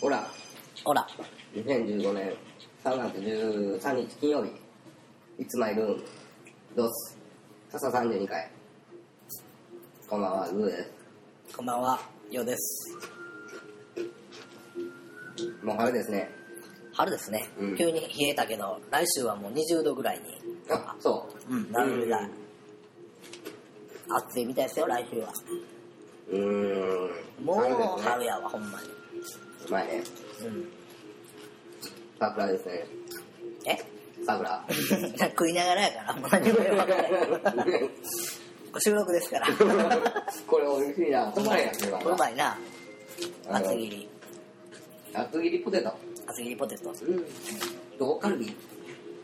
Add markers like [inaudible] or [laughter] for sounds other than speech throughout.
ほら、ほら、2015年3月13日金曜日、いつまいるん、ドス、笹32回。こんばんは、グーです。こんばんは、ようです。もう春ですね。春ですね、うん急に冷えたけど、来週はもう20度ぐらいに、あ、そう。うん、なるぐらい。暑いみたいですよ、来週は。うーん。もう春やわ、ほんまに。うまいね。うん。桜ですね。え？桜。食いながらやから、もう何も言わない。収録ですから。[laughs] これ美味しいな。うまいやつ今うまいな。厚切り。厚切りポテト。厚切りポテト。うん。どこカルビい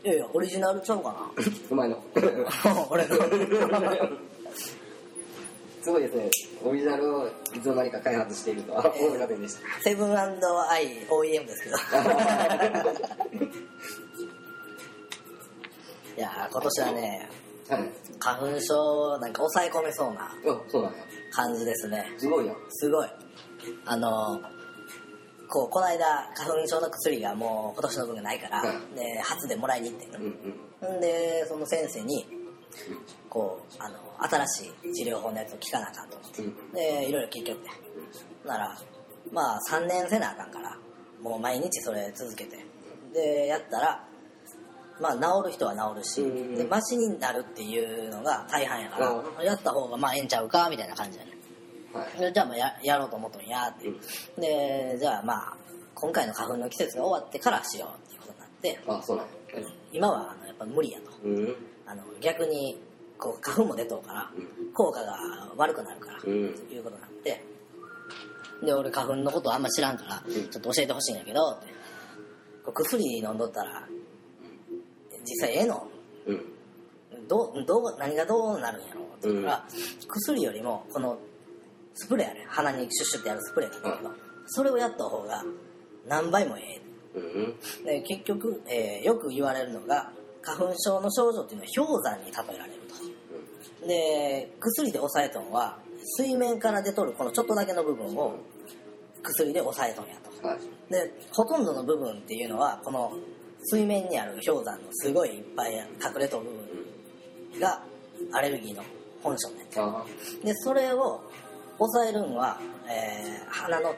やいや、オリジナルちゃうか [laughs] うまいの。な。[laughs] 俺の。すごいですね。オリジナルをいつの間にか開発しているとは思いませんでしセブンアイ OEM ですけど。[laughs] いやー今年はね、た。はい。花粉症なんか抑え込めそうな。感じですね。すごいやん。すごい。あのーこう、この間、花粉症の薬がもう今年の分がないから、うんで、初でもらいに行ってんうんうん。んで、その先生に、こう、あの、新しい治療法のやつを聞かなあかんと思って。うん。で、いろいろ聞いてって。なら、まあ3年せなあかんから、もう毎日それ続けて。で、やったら、まあ治る人は治るし、うんで、マシになるっていうのが大半やから、うやった方がまあええんちゃうか、みたいな感じやね。はい。でじゃあまあややろうと思っとんやって。うんで、じゃあまあ、今回の花粉の季節が終わってからしようっていうことになって、あ、そうなんや。今はあのやっぱ無理やと。うん。あの逆にこう花粉も出とうからうん効果が悪くなるから、うん。ということになってで俺花粉のことあんま知らんから、うん。ちょっと教えてほしいんやけど薬飲んどったら実際ええの？うん。どうどう何がどうなるんやろって言ったら、薬よりもこのスプレーやね鼻にシュッシュってやるスプレーなんだけど、それをやった方が何倍もええ。うん。で結局、えーよく言われるのが花粉症の症状っていうのは氷山に例えられると。で薬で抑えとんは水面から出とるこのちょっとだけの部分を薬で抑えとんやと。はい。でほとんどの部分っていうのはこの水面にある氷山のすごいいっぱい隠れとる部分がアレルギーの本性ねあでそれを抑えるんは、えー鼻の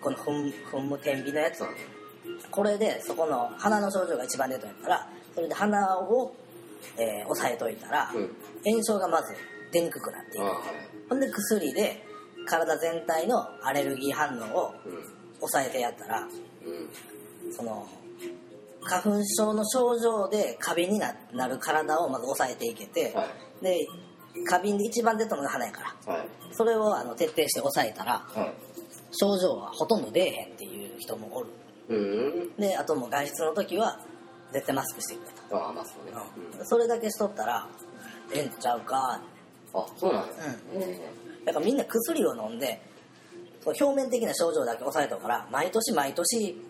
このふんふむ天日のやつ。これでそこの鼻の症状が一番出とんやったらそれで鼻を、えー抑えといたら、うん。炎症がまず出にくくなっていく。ほんで薬で体全体のアレルギー反応をうん。抑えてやったらうん。その花粉症の症状で過敏にななる体をまず抑えていけて、はい。で過敏で一番出たのが鼻やからはい。それをあの徹底して抑えたらはい。症状はほとんど出えへんっていう人もおるうん。であともう外出の時は絶対マスクしてくれと、ああ、まあそうね。うん。それだけしとったらええんちゃうかあ、そうなんや。うん。だからみんな薬を飲んで表面的な症状だけ抑えとるから毎年毎年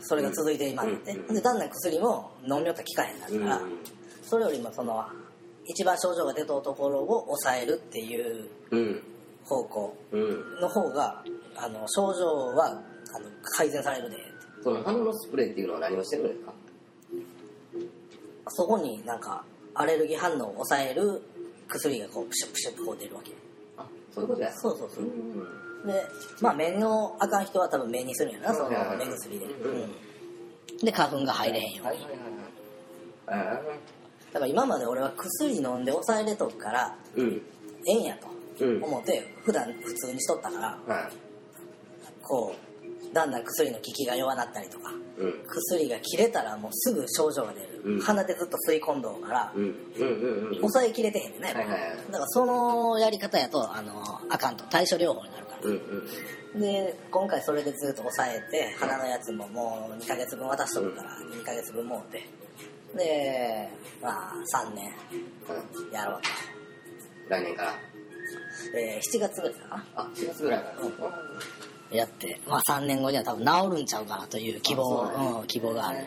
それが続いて今って、うんでだんだん薬も飲みよったら効かへんなるから、それよりもその一番症状が出たところを抑えるっていううん。方向うん。の方があの症状はあの改善されるで。その鼻のスプレーっていうのは何をしてるんですか？そこになんかアレルギー反応を抑える薬がこうプシュプシュこう出るわけあ、そういうことや。そうそうそううん。でまあ目のあかん人は多分目にするんやなその目薬で、うんうんで花粉が入れへんように、だから今まで俺は薬飲んで抑えれとくからーうん。ええんやとうん。思って普段普通にしとったからはい。こうだんだん薬の効きが弱なったりとかうん。薬が切れたらもうすぐ症状が出る、うん鼻でずっと吸い込んどうから、うん。うんうんうん。抑えきれてへんねんね、はいはいはい。だからそのやり方やとあのあかんと対処療法になるから、うんうん。で今回それでずっと抑えて鼻のやつももう2ヶ月分渡しとくから2ヶ月分もうてでまあ3年うんやろう来年から？と、えー7月ぐらいかなあ、4月ぐらいから。やって、まあ、3年後には多分治るんちゃうかなという希望、あそうなん希望がある。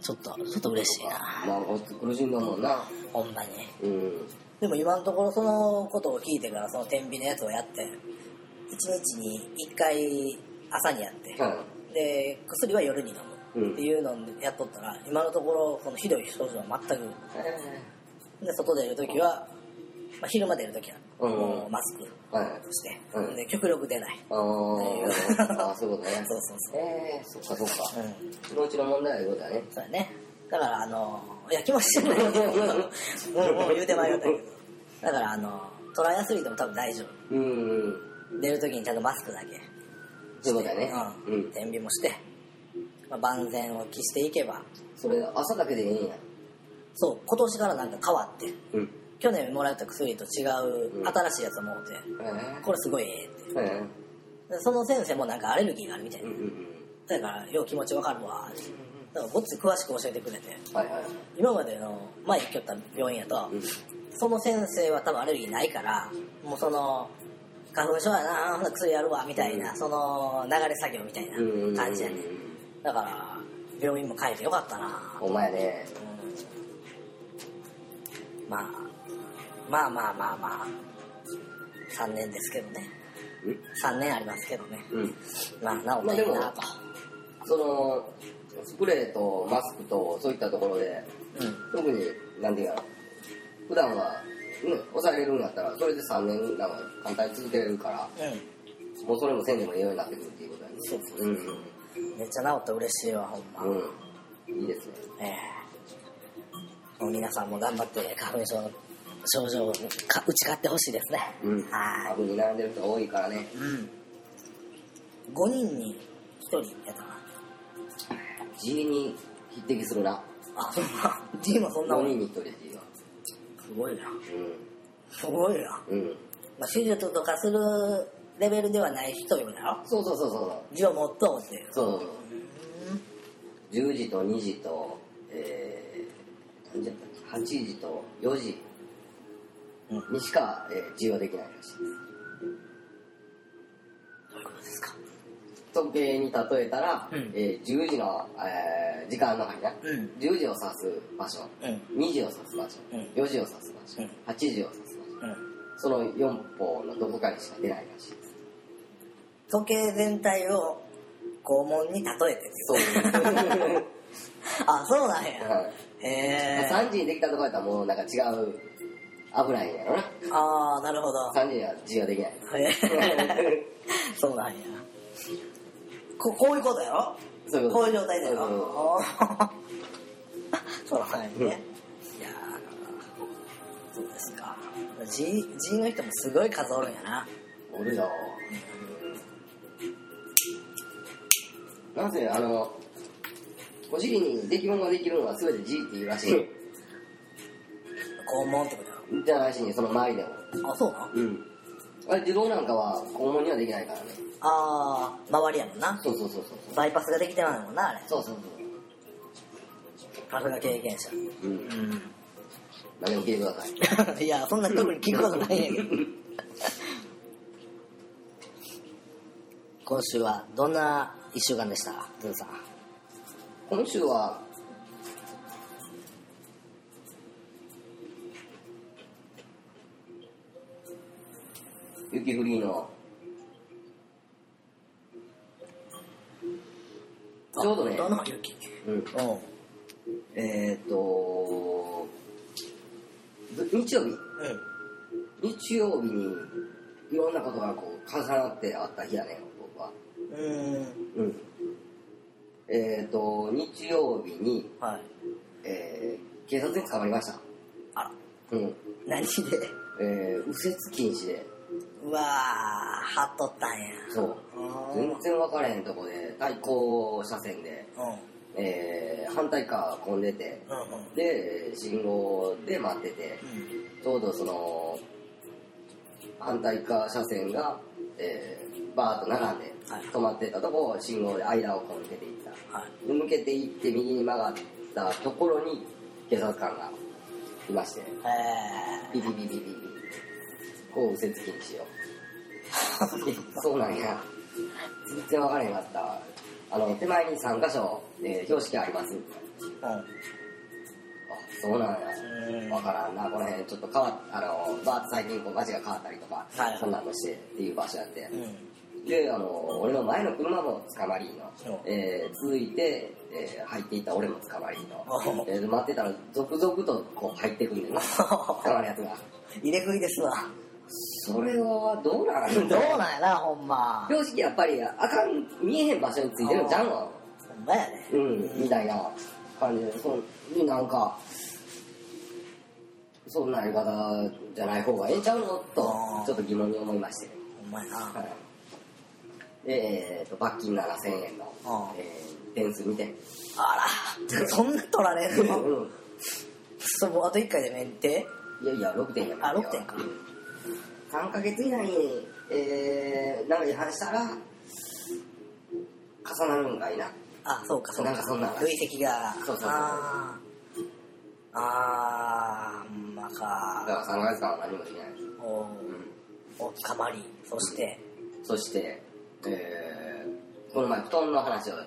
ちょっとちょっと嬉しいな。まあ、ごっつ苦しんだもんな。ほんまに。うん。でも今のところそのことを聞いてからその天秤のやつをやって日に1回朝にやって、うんで薬は夜に飲うん。むっていうのをやっとったら今のところそのひどい症状は全く。で外出る時は、まあ、昼間出る時はうんもうマスクはい。して、うん。で極力出ない。あー。[laughs] あーそういうことね。そうそうそう。えー、そっかそっか。うん。そのうちの問題はいうことだね。そうだね。だからあのいや気持ち悪いよ [laughs] もうもう言うてまいりましたけど。だからあのトライアスリートも多分大丈夫。うん出る時にちゃんとマスクだけそういうことだね。ううんん。天秤もして、まあ、万全を期していけば。それ朝だけでいいんや。そう。今年からなんか変わって。うん去年もらった薬と違ううん。新しいやつをもうて、えこれすごいええって。えでその先生もなんかアレルギーがあるみたいな、うんうんだからよう気持ちわかるわって。だからごっつい詳しく教えてくれて。はいはい。今までの前行きよった病院やと、うん。その先生は多分アレルギーないからもうその花粉症やなほな薬やるわみたいな、その流れ作業みたいなうんうんうん感じやね、だから病院も変えてよかったな、お前ね。うん。まあまあまあまあまあ3年ですけどね。3年ありますけどね。うん。まあ治ったらいいなと、そのスプレーとマスクとそういったところでうん。特になんていうか普段は、ね、抑えれるんだったらそれで3年なんか簡単に続けれるからうん。もうそれもせんでもいいようになってくるっていうことだね。そうそううん。めっちゃ治ったら嬉しいわほんま、うん、うん、いいですね。ええ。もう皆さんも頑張って花粉症の症状をか打ち勝ってほしいですね、うん。は花粉に悩んでる人多いからね。い、うん、5人に1人やったな。G に匹敵するな。あそんな G もそんな4もん人に1人 G は。すごいな。すごいな、うん。うんまあ、手術とかするレベルではない人よだろ？そうそうそうそう。字を持っとうっていう。そうそうそう。10時と2時とえー、何時だったっけ？8時と4時。うんにしか、えー、G はできないらしいです。どういうことですか？時計に例えたら、うん。えー10時の、えー時間の範囲な、うん。10時を指す場所。うん。2時を指す場所、うん。4時を指す場所、うん。8時を指す場所。うん。その4方のどこかにしか出ないらしいです。時計全体を肛門に例えてそう。[laughs] あそうなんや、はい。へえ3時にできたとこやったらもうなんか違う危ないんやろな。ああなるほど。3時には G ができない。[laughs] そうなんや。ここういうことやろ？そういうこと。こういう状態だよ。そうなんやね。いやーそうですか。G, G の人もすごい数おるんやな。おるよなぜあのお尻に出来物ができるのは全て G っていうらしい。[laughs] 肛門ってことやじゃないしその周りでも。ろあそうなんうん。あれ自動なんかは肛門にはできないからね。ああ周りやもんな。そうそうそうそうそう。バイパスができてないもんなあれ。そうそうさすが経験者。そううん。うん。何でも聞いてください。[laughs] いやそんな特に聞くことないんやけど今週はどんな一週間でした？ズーさん。今週は雪降りの。ちょうどね。うんうん。えーっとず日曜日。うん。日曜日にいろんなことがこう重なってあった日やね僕は。うん。うん。えーっと日曜日に、はい。えー警察に捕まりました。あら。うん。何で？えー、右折禁止でうわー貼っとったんや。そう。うん。全然分からへんとこで対向車線で、うん。えー反対側混んでてうんうん。で信号で待っててちょうどその反対側車線が、えーバーッと並んではい。止まってたとこを信号で間をこう抜けていった。はい。で抜けていって右に曲がったところに警察官がいましてえビビビビビビこう右折禁止よ [laughs] そうなんや。全然分からへんかった。あの手前に3箇所、えー標識あります。ー、うんあそうなんや。うん。わからんな。この辺ちょっと変わっあのバーッと最近こう街が変わったりとか、はい。そんなのしてっていう場所やって、うん。であの俺の前の車も捕まりのう。ん、えー続いて、えー入っていった俺も捕まりうんの、えー待ってたら続々とこう入ってくんねんな。[laughs] 捕まるやつが。入れ食いですわそれはどうなん [laughs] どうなんやなほんま。正直やっぱりあかん見えへん場所についてるんちゃうのほんまやね。うんみたいな感じで。そうなんかそんなやり方じゃない方がええんちゃうの？とちょっと疑問に思いまして、ほんまやな。はい。でえー、と罰金7000円のあ、えー点数2点あら [laughs] そんな取られるの？うん。そうあと1回で免停いやいや6点やあ6点か3ヶ月以内に、えー、なんか違反したら重なるんかいな。あそうかそうか。なんかそんな累積が。そうそうそうあーあーほんまだかから3ヶ月間は何もできない、おうん、お捕まり。そして。そして、えー、この前布団の話をし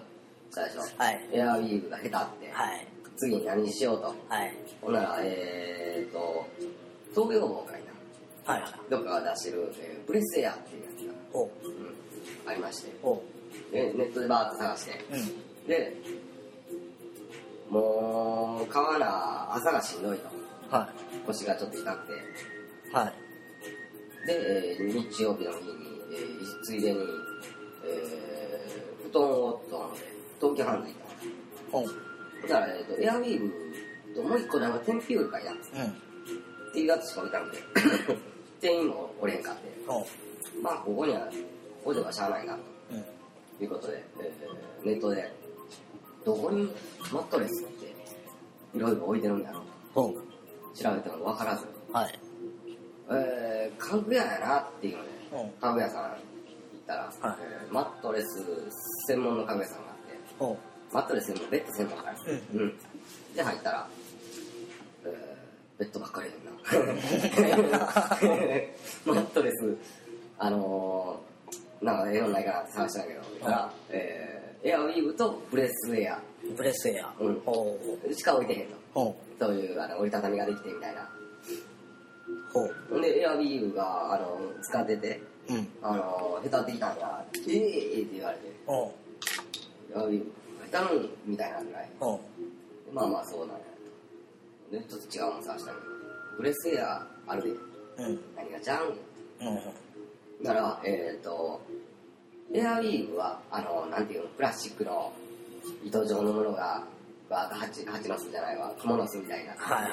たでしょはい。エアウィーヴが下手って、はい。次に何しようと。はい。ほんならえーと東京防会はいどっかが出してる、えーブレスエアっていうやつが、お。うん、ありまして。ネットでバーッと探して。うん。でもう買わな朝がしんどいと。は腰がちょっと痛くて。いはい。で、えー日曜日の日に、えーついでに、えー布団をと思って東京ハンズ行ったんだから、えー、とエアウィーヴともう一個なんか天日ウールかいなっていうやつしか置いたんで店員もおれへんかって。まあここには補助がしゃあないなうん。ということで、えーネットでどこにマットレスっていろいろ置いてるんだろうと。調べても分からず。はい。えー、家具屋やなっていうのでう。ん家具屋さん行ったら、はい。えーマットレス専門の家具屋さんがあってマットレス専門ベッド専門からうん。うん。で入ったら、えーベッドばっかりやんなマットレスあのー、なんかええのないかなって探したんだけど、だから、えー、エアウィーヴとブレスエア。ブレスエア。うん。おう。しか置いてへんと。そういうあの折りたたみができてみたいなほんでエアウィーヴがあの使っててうん。あの下手ってきたんやええって言われて。おう。エアウィーヴ下手るみたいなぐらい。おう。まあまあそうなんやとでちょっと違うもん探したけど。ブレスエアあるで。うん。何がちゃうんうん。だからえっ、とエアウィーヴはあのなんていうの？プラスチックの糸状のものがバーッと蜂蜂の巣じゃないわ。蜘蛛の巣みたいな、はい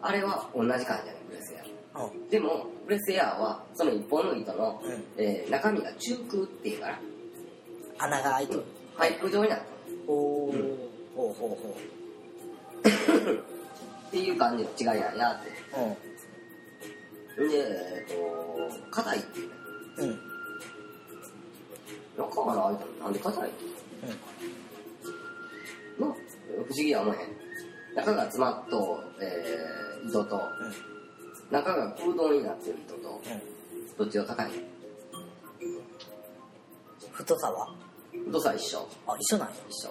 あれは同じ感じやねブレスエアでもブレスエアはその一本の糸の、うん。えー中身が中空っていうから。穴が開いとる。パイプ状になっておううん。ほうほうほる [laughs] っていう感じの違いなんやって。うでえっ、と硬いって。いうねうんいたのなんで硬いのの不思議や思えへん。中が詰まっと、えー糸と中が空洞になってる糸とうん。どっちが硬い？太さは？太さ一緒。あ一緒なんや。一緒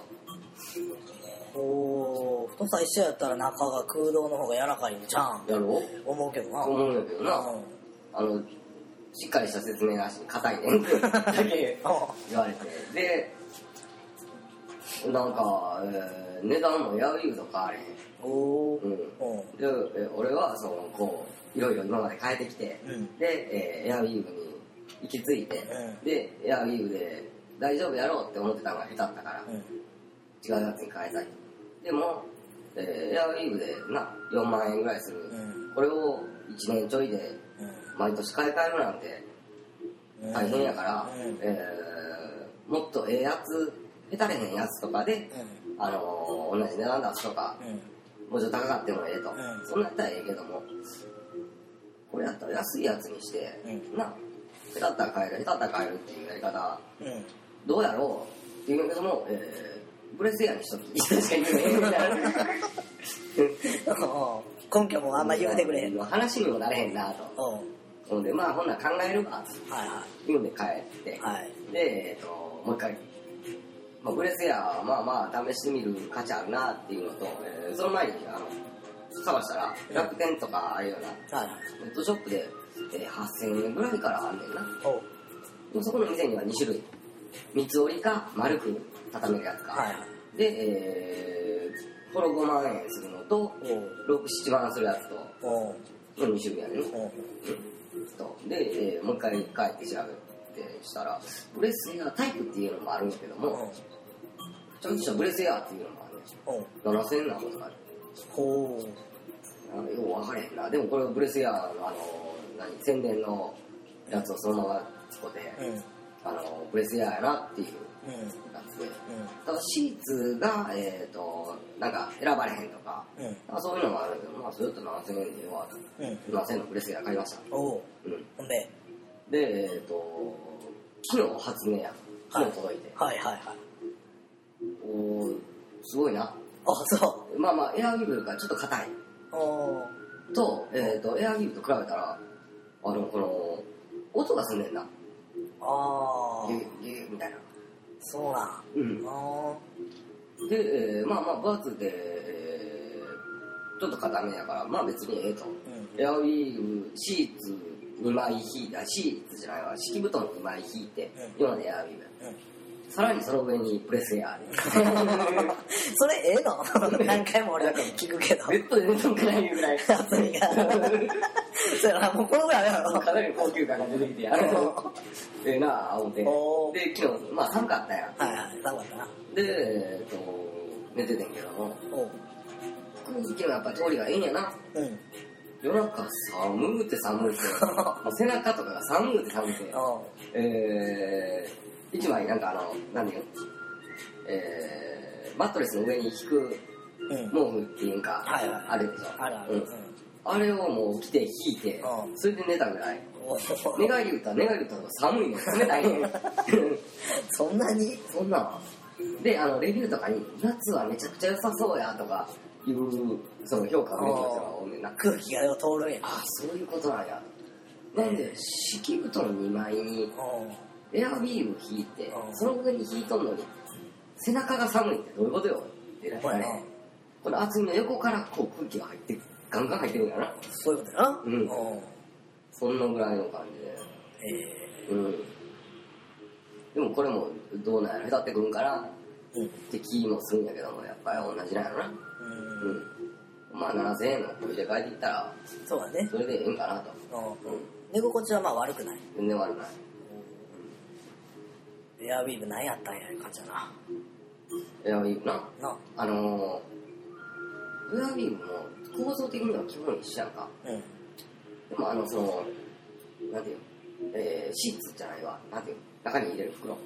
おー。太さ一緒やったら中が空洞の方が柔らかいんじゃん？やろ思うけどな。う思うんだけどな、うん。あのしっかりした説明なしに硬いね。ん [laughs] だけ。[laughs] 言われて。でなんか、えー値段もエアウィーヴとかあれおー。うん。おでえ俺はそのこういろいろ今まで変えてきて、うん。で、えーエアウィーヴに行き着いて、うん。でエアウィーヴで大丈夫やろうって思ってたのが下手だったから、うん。違うやつに変えたいでも、えーエアウィーヴでな4万円ぐらいする、うん。これを1年ちょいで毎年買い替えるなんてうん。大変やから、うん。えーもっとええやつ下手れへんやつとかで、あのー同じ値段出すとか、もうちょっと高かってもええと、ん。そんなんやったらええけどもこれやったら安いやつにして、うん。な下手だったら買える下手だったら買えるっていうやり方うん。どうやろうって言うけども、えー、ブレスエアにしとき確かに言うねみたいな根拠もあんま言うてくれへん話にもなれへんなと。ほんでまあほんなら考えるわはいは言うんで帰って、いはい。で、えっともう一回、まあ、ブレスエアはまあまあ試してみる価値あるなっていうのと、えーその前にあの探したら、楽天とかああいうような、はい。はい。ネットショップで、えー8000円ぐらいからあんねんな。そこの店には2種類。三つ折りか丸く畳めるやつか。はいはい。で、えー、これ5万円するのと、おう6、7万するやつと、の2種類やねとで、えーもう一回帰って調べてしたら、ブレスエアタイプっていうのもあるんだけども、ちゃんとしたブレスエアっていうのもあるねおう7000円なことかある。ほう。なんかよう分かれへんな。でもこれブレスエアのあの、何、宣伝のやつをそのまま使って、うん。あの、ブレスエアやなっていううん。で。うただシーツが、えっ、と、なんか選ばれへんとか、ん。うん。そういうのもあるけど、まあそれだと7000円でええわと。うん。7000円のブレスエア買いました。おう。うん。ほんで、で、えっ、と、昨日発明や。昨日届いて。はいはいはい。おーすごいな。あ、そまあまあ、エアウィーヴがちょっと硬い。う。おう。と、えっ、と、エアウィーヴと比べたら、あの、この、音がすんねんな。あギュー。ギュギュみたいな。そうなん。うん。あで、えーまあまあ、分厚くて、えーちょっと硬めやから、まあ別にええと。ー。うん。エアウィーヴ、シーツ2枚引いた、シーツじゃないわ、敷布団2枚引いて、うん今のでエアウィーヴ。うん。さらにその上にプレスエア。[laughs] それええの？[laughs] 何回も俺聞くけど。ベッドで寝とんかないぐらい。厚みが。[laughs] そうやな、もうこのぐらいやろ。かなり高級感が出てきて、あの、ええなあ、思って。で、昨日、まあ寒かったやん。はいはい、寒かったな。で、えっと、寝ててんけども、おう。空気のやっぱ通りがいいんやな。うん。夜中寒うって寒うって、もう背中とかが寒うって寒うて。えー、一枚なんかあの、何ていうのえー、マットレスの上に引くうん。毛布っていうんか、はいはいあるでしょ？あるある。うんあれをもう着て引いてう、んそれで寝たぐらい。寝返り打ったら寝返り打ったら寒いねん冷たいねんそんなに？そんなんであのレビューとかに夏はめちゃくちゃ良さそうやとかいうその評価を見てる人が多な空気がよう通るんや。あそういうことなんやなんで敷布団2枚に。エアビーム引いてうん。その上に引いとんのに背中が寒いってどういうことよ？ってな。ほらな。この厚みの横からこう空気が入ってガンガン入ってるんやな。そういうことやな。うん。そんなぐらいの感じで。えうん。でもこれもどうなんやろ？下手ってくるんかなーうん。って気もするんやけどもやっぱり同じなんやろな。うん。うん。まあ7000円のこれで帰っていったらそうだね。それでええんかなと。うん。寝心地はまあ悪くない。全然悪くないエアウィーヴ何やったんやいう感じやな。エアウィーヴな。な。あのー、エアウィーヴも構造的には基本一緒やんか。うん。でもあのそのなんていうの？えー、シーツじゃないわ。なんていうの？中に入れる袋。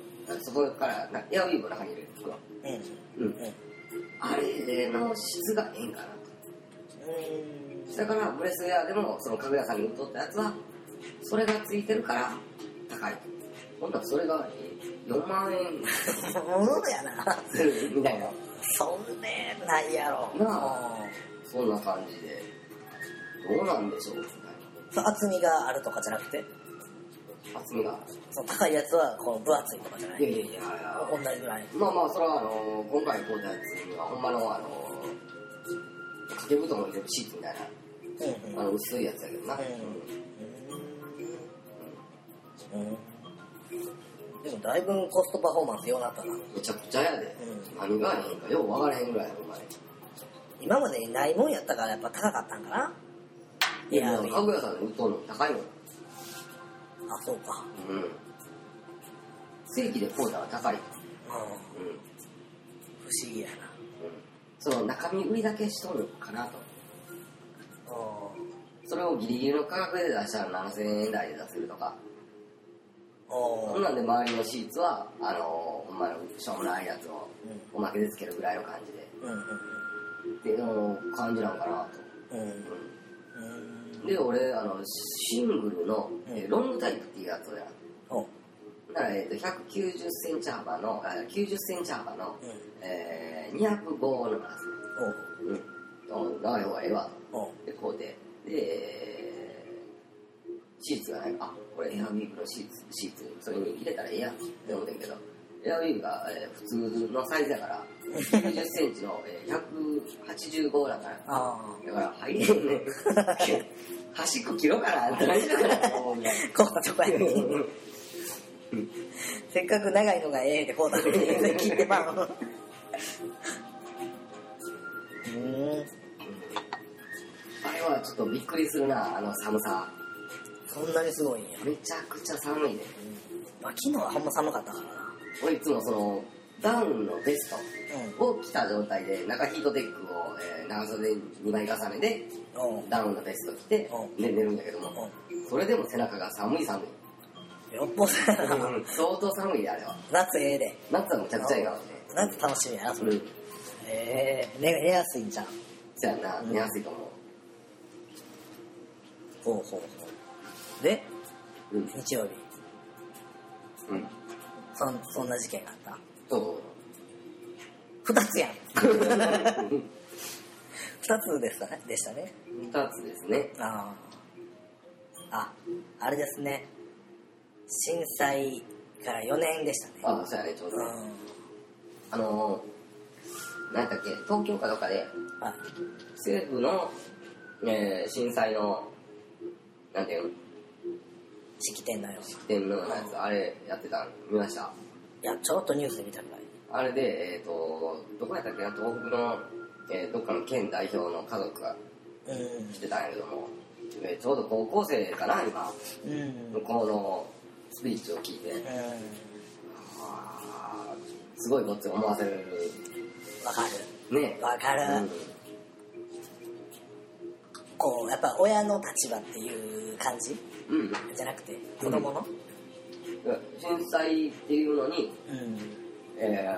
そこからなエアウィーヴの中に入れる袋。うん。うん。うん。あれの質がええんかな。うん。だからブレスウェアでもその家具屋さんに売っとったやつはそれがついてるから高い。ほんならそれがえー4万円ものやな。みたいなそんねないやろ。なあそんな感じでどうなんでしょう厚みがあるとかじゃなくて、な厚みがその高いやつはこう分厚いとかじゃない？い。やいやいや同じぐらい。まあまあそれはあの今回買うたやつにはほんまのあの掛け布団を入れるシーツみたいうんうん。なあの薄いやつやけどな、うんうん。でもだいぶコストパフォーマンスようなったな。めちゃくちゃやで、う何がええんかよう分からへんぐらいほんまに今までにないもんやったからやっぱ高かったんかな。いや、家具屋さんで売っとんの高いのあ、そうか。うん正規で買うたら高いうん。うん不思議やな。その中身売りだけしとるかなとうそれをギリギリの価格で出したら7000円台で出せるとかん。そんなんで周りのシーツはあのほんまのしょうもないやつをおまけでつけるぐらいの感じでうん。うん。っていうの感じなんかなと、で俺あのシングルの、えーロングタイプっていうやつをや。だから、えー、と190センチ幅のあ90センチ幅の、うん。えー、205のなんですねおう。うん長い方がええわ。とでこうででシーツがないあこれエアウィーヴのシーツシーツそれに入れたらええやん。って思ってんけど。エアウィーヴが、えー普通のサイズやから90センチの、えー185だから。あだから入れんね [laughs] 端っこ切ろうかな。大丈夫かなこうちょこやにせっかく長いのがええでこうだけで切ってまう。うん。あれはちょっとびっくりするなあの寒さそんなにすごいんや、めちゃくちゃ寒いね。まあ、昨日はほんま寒かったからな。俺いつもそのダウンのベスうん。トを着た状態で中ヒートテックを、えー長袖2枚重ねでうん。ダウンのベスト着て寝るんだけどもそれでも背中が寒い寒い。よっぽど相当寒いであれは。夏ええで。夏はむちゃくちゃいいからね。夏楽しみやなそれ。うん。ええ。寝寝やすいんじゃんそやな寝やすいと思ほうほうほうでううん。日曜日。うん。そんそんな事件があっそう。た二つやん。そ [laughs] う二つでしたね。でしたね。2つですね。ああああれですね。震災から4年でしたね。あそうやねちょうど。あのー、何だっけ東京かどっかではい。政府の、えー震災のなんていうの式典のような式典のやつあれやってた？の見ました？いやちょっとニュースで見たぐらい。あれでえっ、とどこやったっけ？な東北の、えーどっかの県代表の家族がうん。来てたんやけども、えーちょうど高校生かな今。うん。向こうのスピーチを聞いて、すごいこっち思わせる。わかる。ね。わかる、うん。こうやっぱ親の立場っていう感じ？うんじゃなくて子供の？震災っていうのに、うん。え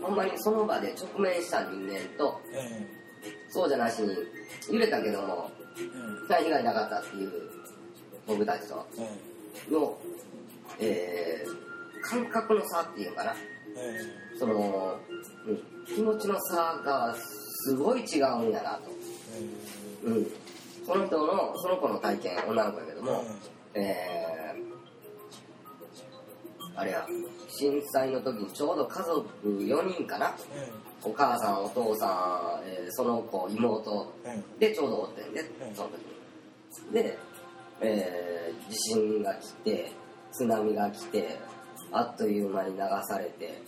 ー、ほんまにその場で直面した人間とそうじゃなしに揺れたけどもうん。うん被害なかったっていう僕たちとうん。の、えー、感覚の差っていうかな。その、うん、気持ちの差がすごい違うんやなと、うん、その人のその子の体験女の子ども、えー、あれや震災の時にちょうど家族4人かな。お母さんお父さん、えーその子妹でちょうどおってんで、うん。その時に。で、えー地震が来て津波が来てあっという間に流されてで、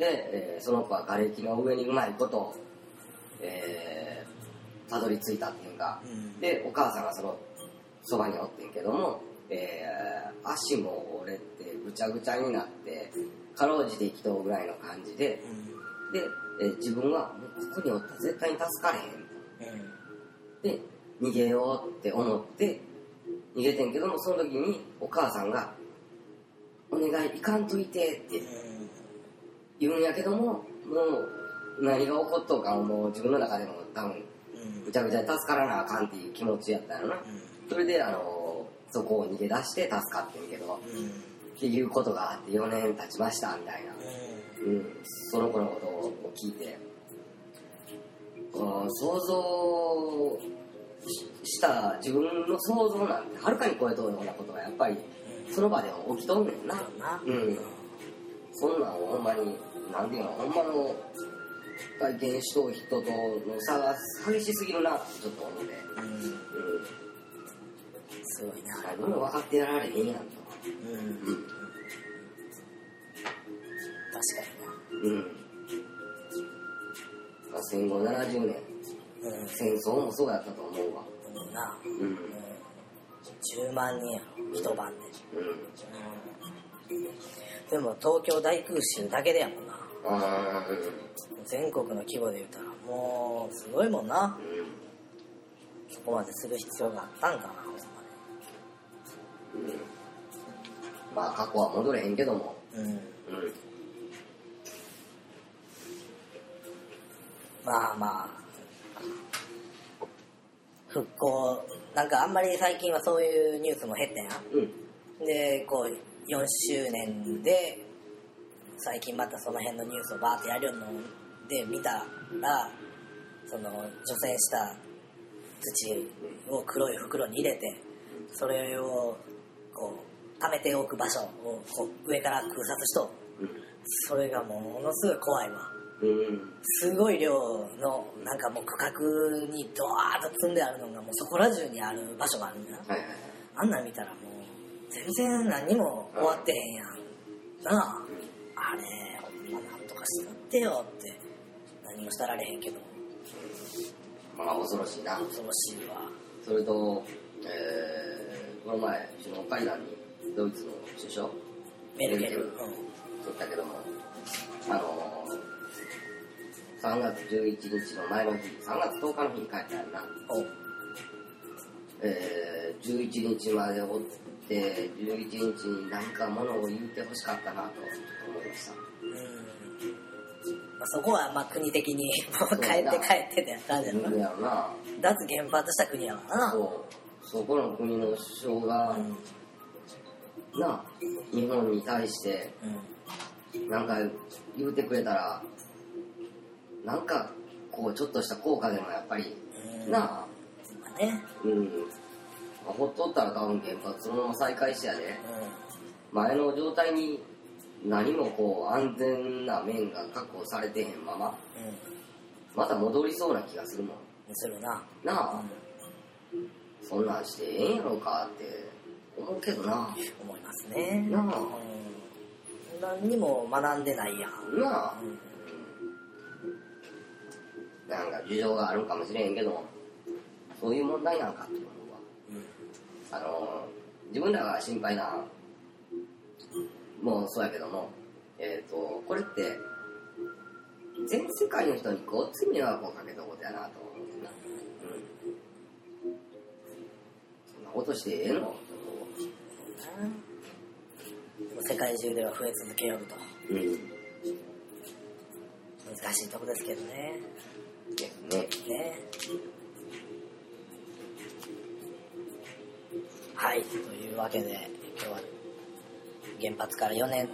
えーその子は瓦礫の上にうまいこと、えーたどり着いたっていうか、でお母さんがそのそばにおってんけども、えー足も折れてぐちゃぐちゃになってかろうじて生きとうぐらいの感じでで、えー自分はもうここにおったら絶対に助かれへんで逃げようって思って逃げてんけどもその時にお母さんが「お願い行かんといて」って言うんやけどももう何が起こっとうかもう自分の中でも多分ぐちゃぐちゃで助からなあかんっていう気持ちやったんやろなそれであのそこを逃げ出して助かってんけどっていうことがあって4年経ちましたみたいな、うん、その子のことを聞いて。うん想像しした自分の想像なんてはるかに超えとるようなことがやっぱりその場では起きとんねんな。うん。そんなんほんまになんていうのほんまの体験しとう人との差が激しすぎるなってちょっと思うねうんすごい。な何も分かってやられへん。やん。とうん。うん。確かにうん。戦後70年うん。戦争もそうやったと思うわうん。うん。10万人やろ一晩でうん。でも東京大空襲だけでやもん。な全国の規模で言うたらもうすごいもん。なうん。そこまでする必要があったん。かなうん。まあ過去は戻れへんけども。にうん。うんまあまあ。復興なんかあんまり最近はそういうニュースも減ったや。うん。んでこう4周年で最近またその辺のニュースをバーってやるので見たらその除染した土を黒い袋に入れてそれをこう貯めておく場所をこう上から空撮しと。うんそれがものすごい怖いわ。うんすごい量のなんかもう区画にドワーッと積んであるのがもうそこら中にある場所があるんだなはいあんなん見たらもう全然何も終わってへんやんな。ああれほんまなんとかしてやってよって。何もしたられへんけど。まあ恐ろしいな。恐ろしいわ。それと、えー、この前首脳会談にドイツの首相メルケル、うん、取ったけどもあのー、3月11日の前の日3月10日の日に帰ったんやな。お。えー、11日までおって11日に何かものを言ってほしかったなと思いました。そこはまあ国的にもう帰って帰ってやろななんな。脱原発した国やからな。そうそこの国の首相が、うんな日本に対してうん。なんか言うてくれたらなんかこうちょっとした効果でもやっぱり、うん。なあ。まあね。うん、まあほっとったら多分原発そのまま再開してやで。う前の状態に何もこう安全な面が確保されてへんまままた戻りそうな気がするもん。するな。なあそんなんしてええんやろうかって思うけどな。思いますね。なあ。うん。何にも学んでないやん。なあ。うん。なんか事情があるんかもしれへんけどそういう問題なんかって思うわ。あの自分らが心配なもうそうやけどもえっ、とこれって全世界の人にごっつい迷惑をかけたことやなとそんなことしてええの？世界中では増え続けよると。ううん。難しいとこですけどね。ね。ね。はい。というわけで今日は原発から4年。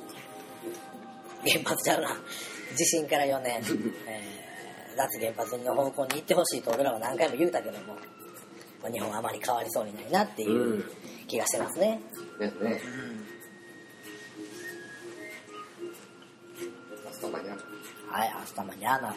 原発ちゃうな。地震から4年、[laughs] えー脱原発の方向に行ってほしいと俺らは何回も言うたけどもまあ日本はあまり変わりそうにないなっていうう気がしてますね、ですね。うん。ラストマニアはい、明日マニャーな